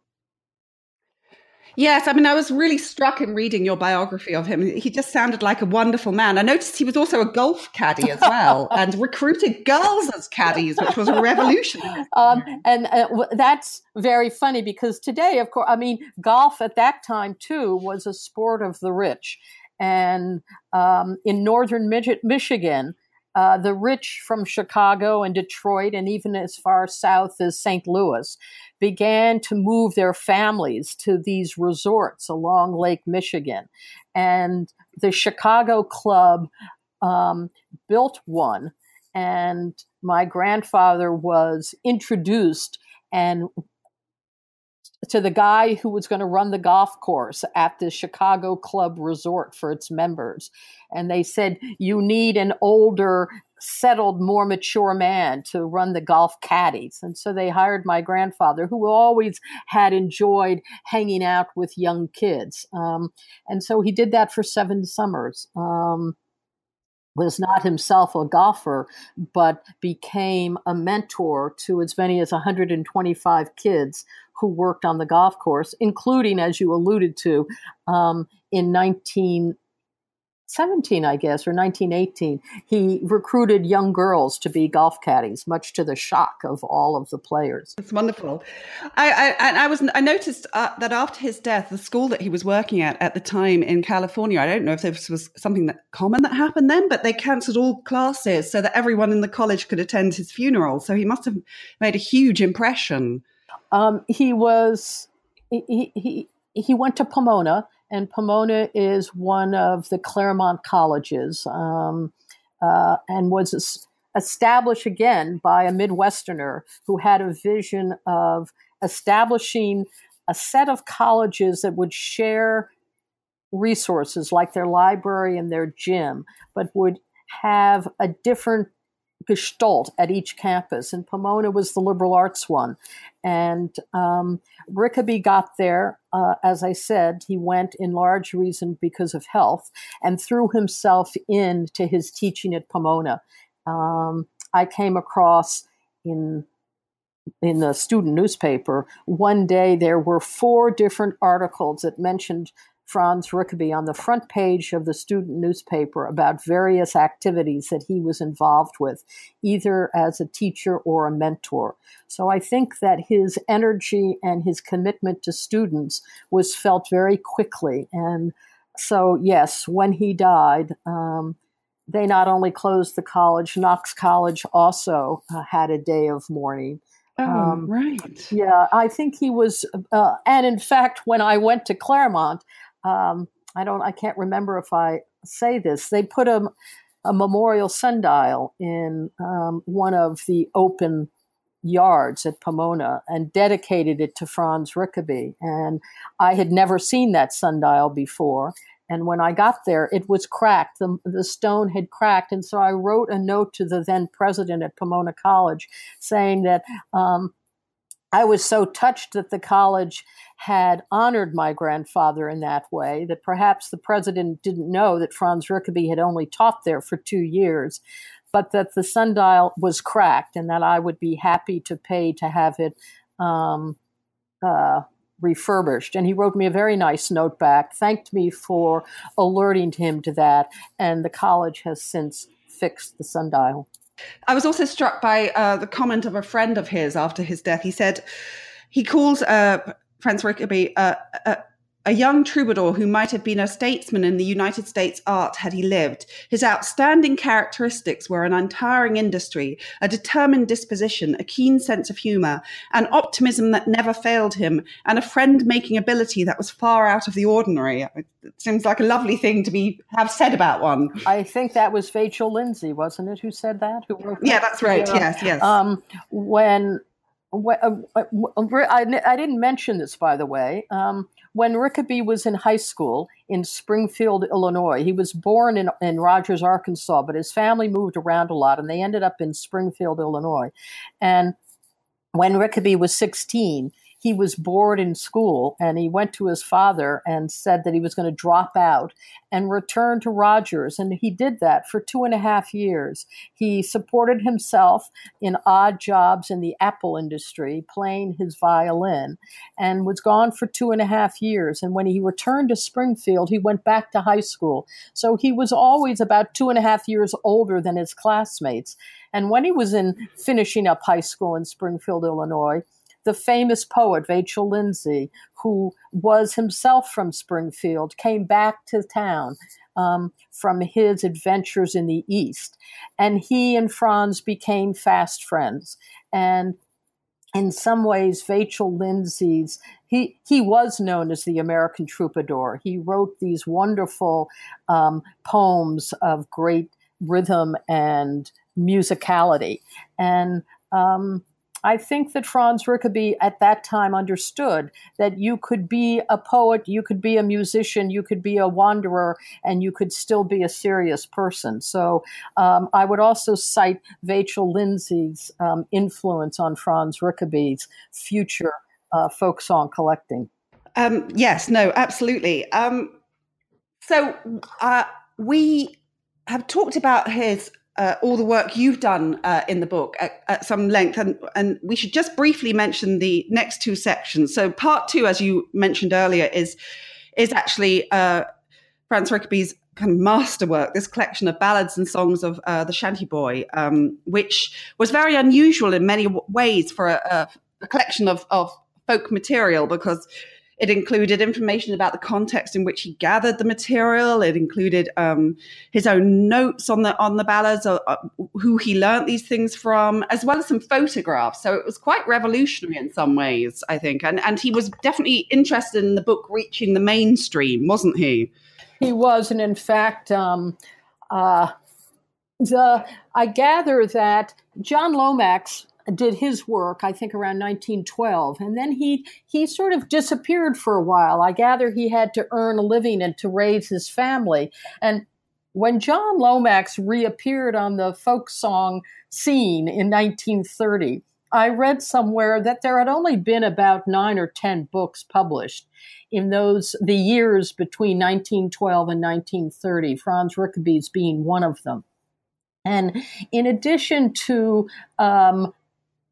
Yes, I mean, I was really struck in reading your biography of him. He just sounded like a wonderful man. I noticed he was also a golf caddy as well and recruited girls as caddies, which was a revolution. Um, and uh, that's very funny because today, of course, I mean, golf at that time too was a sport of the rich. And um, in northern Michigan, uh, the rich from Chicago and Detroit, and even as far south as St. Louis, began to move their families to these resorts along Lake Michigan. And the Chicago Club um, built one, and my grandfather was introduced and to the guy who was going to run the golf course at the Chicago Club Resort for its members. And they said, You need an older, settled, more mature man to run the golf caddies. And so they hired my grandfather, who always had enjoyed hanging out with young kids. Um, and so he did that for seven summers. Um, was not himself a golfer, but became a mentor to as many as 125 kids who worked on the golf course, including, as you alluded to, um, in 19, 17, I guess, or 1918, he recruited young girls to be golf caddies, much to the shock of all of the players. It's wonderful. I, I, I was I noticed uh, that after his death, the school that he was working at at the time in California, I don't know if this was something that common that happened then, but they cancelled all classes so that everyone in the college could attend his funeral. So he must have made a huge impression. Um, he was he, he he went to Pomona and Pomona is one of the Claremont colleges um, uh, and was established again by a Midwesterner who had a vision of establishing a set of colleges that would share resources like their library and their gym, but would have a different gestalt at each campus, and Pomona was the liberal arts one. And um, Rickaby got there, uh, as I said, he went in large reason because of health and threw himself into his teaching at Pomona. Um, I came across in in the student newspaper one day there were four different articles that mentioned Franz Rickaby on the front page of the student newspaper about various activities that he was involved with, either as a teacher or a mentor. So I think that his energy and his commitment to students was felt very quickly. And so, yes, when he died, um, they not only closed the college, Knox College also uh, had a day of mourning. Oh, um, right. Yeah, I think he was, uh, and in fact, when I went to Claremont, um, I don't, I can't remember if I say this. They put a, a memorial sundial in um, one of the open yards at Pomona and dedicated it to Franz Rickaby. And I had never seen that sundial before. And when I got there, it was cracked. The, the stone had cracked. And so I wrote a note to the then president at Pomona College saying that um, I was so touched that the college had honored my grandfather in that way that perhaps the president didn't know that Franz Rickaby had only taught there for two years. but that the sundial was cracked and that I would be happy to pay to have it um, uh, refurbished. And he wrote me a very nice note back, thanked me for alerting him to that, and the college has since fixed the sundial. I was also struck by uh, the comment of a friend of his after his death. He said he calls uh, Franz Rickaby uh, uh a young troubadour who might have been a statesman in the United States art had he lived. His outstanding characteristics were an untiring industry, a determined disposition, a keen sense of humor, an optimism that never failed him, and a friend making ability that was far out of the ordinary. It seems like a lovely thing to be have said about one. I think that was Vachel Lindsay, wasn't it, who said that? Who wrote that? Yeah, that's right. Yeah. Yes, yes. Um, when I, I didn't mention this, by the way. Um, when Rickaby was in high school in Springfield, Illinois, he was born in, in Rogers, Arkansas, but his family moved around a lot and they ended up in Springfield, Illinois. And when Rickaby was 16, he was bored in school and he went to his father and said that he was going to drop out and return to Rogers. And he did that for two and a half years. He supported himself in odd jobs in the Apple industry, playing his violin, and was gone for two and a half years. And when he returned to Springfield, he went back to high school. So he was always about two and a half years older than his classmates. And when he was in finishing up high school in Springfield, Illinois, the famous poet Vachel Lindsay, who was himself from Springfield, came back to town um, from his adventures in the East. And he and Franz became fast friends. And in some ways, Vachel Lindsay's, he, he was known as the American troubadour. He wrote these wonderful um, poems of great rhythm and musicality. And um, I think that Franz Rickaby at that time understood that you could be a poet, you could be a musician, you could be a wanderer, and you could still be a serious person. So um, I would also cite Vachel Lindsay's um, influence on Franz Rickaby's future uh, folk song collecting. Um, yes, no, absolutely. Um, so uh, we have talked about his uh, all the work you've done uh, in the book at, at, some length, and, and we should just briefly mention the next two sections. So, part two, as you mentioned earlier, is is actually uh, Franz Rickaby's kind of masterwork, this collection of ballads and songs of uh, the Shanty Boy, um, which was very unusual in many ways for a, a, a collection of, of folk material because it included information about the context in which he gathered the material. It included um, his own notes on the on the ballads, uh, uh, who he learnt these things from, as well as some photographs. So it was quite revolutionary in some ways, I think. And and he was definitely interested in the book reaching the mainstream, wasn't he? He was, and in fact, um, uh, the I gather that John Lomax did his work, I think around 1912, and then he he sort of disappeared for a while. I gather he had to earn a living and to raise his family. And when John Lomax reappeared on the folk song scene in 1930, I read somewhere that there had only been about nine or ten books published in those the years between 1912 and 1930. Franz Rickaby's being one of them. And in addition to um,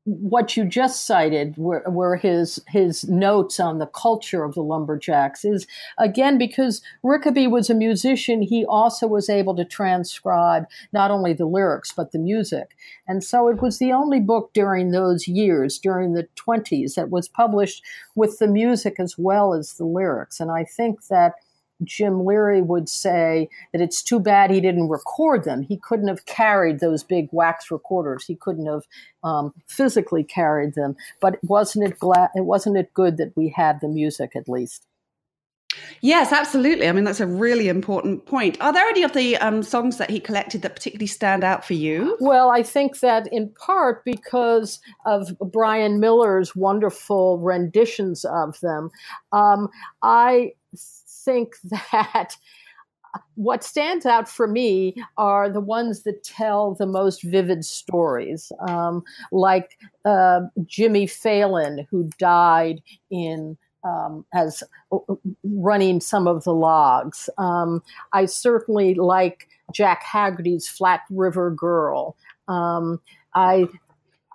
what you just cited were, were, his his notes on the culture of the lumberjacks is again because Rickaby was a musician he also was able to transcribe not only the lyrics but the music. And so it was the only book during those years during the 20s that was published with the music as well as the lyrics. And I think that Jim Leary would say that it's too bad he didn't record them. He couldn't have carried those big wax recorders. He couldn't have um, physically carried them. But wasn't it glad? Wasn't it good that we had the music at least? Yes, absolutely. I mean, that's a really important point. Are there any of the um, songs that he collected that particularly stand out for you? Well, I think that in part because of Brian Miller's wonderful renditions of them, um, I think that what stands out for me are the ones that tell the most vivid stories, um, like uh, Jimmy Phelan, who died in um, as uh, running some of the logs. Um, I certainly like Jack Haggerty's Flat River Girl. Um, I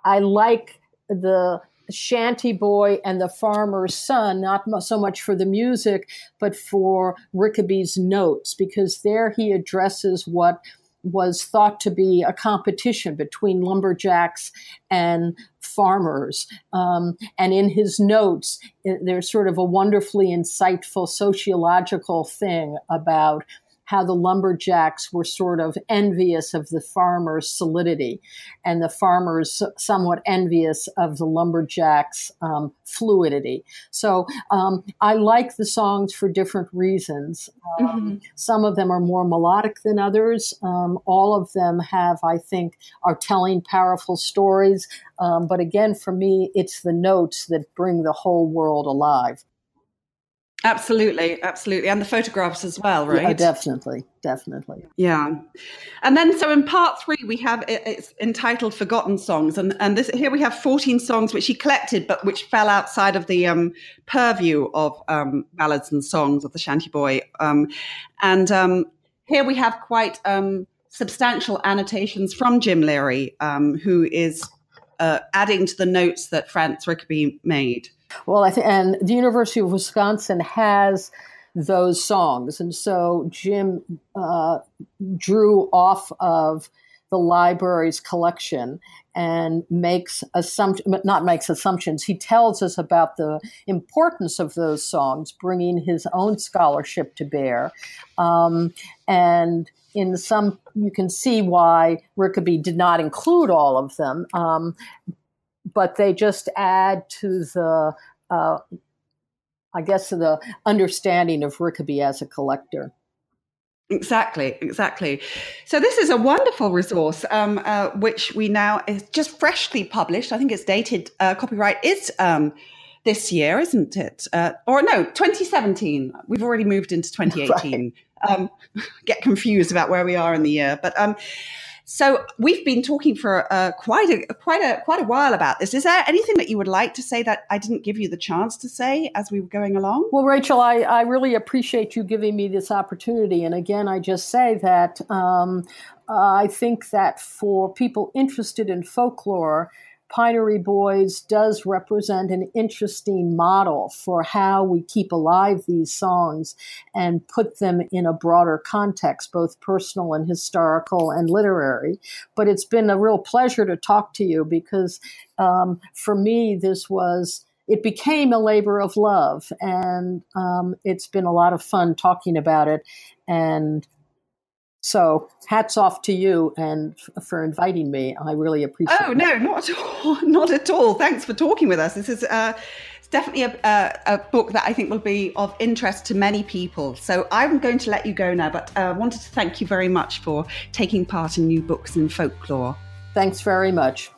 I like the shanty boy and the farmer's son, not so much for the music, but for Rickaby's notes, because there he addresses what was thought to be a competition between lumberjacks and farmers. Um, and in his notes, there's sort of a wonderfully insightful sociological thing about how the lumberjacks were sort of envious of the farmers' solidity and the farmers somewhat envious of the lumberjacks' um, fluidity. So um, I like the songs for different reasons. Um, mm-hmm. Some of them are more melodic than others. Um, all of them have, I think, are telling powerful stories. Um, but again, for me, it's the notes that bring the whole world alive. Absolutely, absolutely, and the photographs as well, right? Yeah, definitely, definitely. Yeah, and then so in part three we have it's entitled "Forgotten Songs," and and this here we have fourteen songs which he collected, but which fell outside of the um, purview of um, ballads and songs of the Shanty Boy, um, and um, here we have quite um, substantial annotations from Jim Leary, um, who is uh, adding to the notes that Franz Rickaby made. Well, I think, and the University of Wisconsin has those songs, and so Jim uh, drew off of the library's collection and makes assumptions, not makes assumptions. He tells us about the importance of those songs, bringing his own scholarship to bear, um, and in some you can see why Rickaby did not include all of them. Um, but they just add to the, uh, I guess, to the understanding of Rickaby as a collector. Exactly, exactly. So this is a wonderful resource, um, uh, which we now is just freshly published. I think it's dated. Uh, copyright is um, this year, isn't it? Uh, or no, 2017. We've already moved into 2018. Right. Um, get confused about where we are in the year, but um, so we've been talking for uh, quite a quite a quite a while about this. Is there anything that you would like to say that I didn't give you the chance to say as we were going along? Well, Rachel, I, I really appreciate you giving me this opportunity. And again, I just say that um, uh, I think that for people interested in folklore, Pinery Boys does represent an interesting model for how we keep alive these songs and put them in a broader context, both personal and historical and literary. But it's been a real pleasure to talk to you because um, for me, this was it became a labor of love, and um, it's been a lot of fun talking about it. And so hats off to you and for inviting me. I really appreciate. Oh it. no, not at all, not at all. Thanks for talking with us. This is uh, it's definitely a, a, a, book that I think will be of interest to many people. So I'm going to let you go now, but I uh, wanted to thank you very much for taking part in New Books in Folklore. Thanks very much.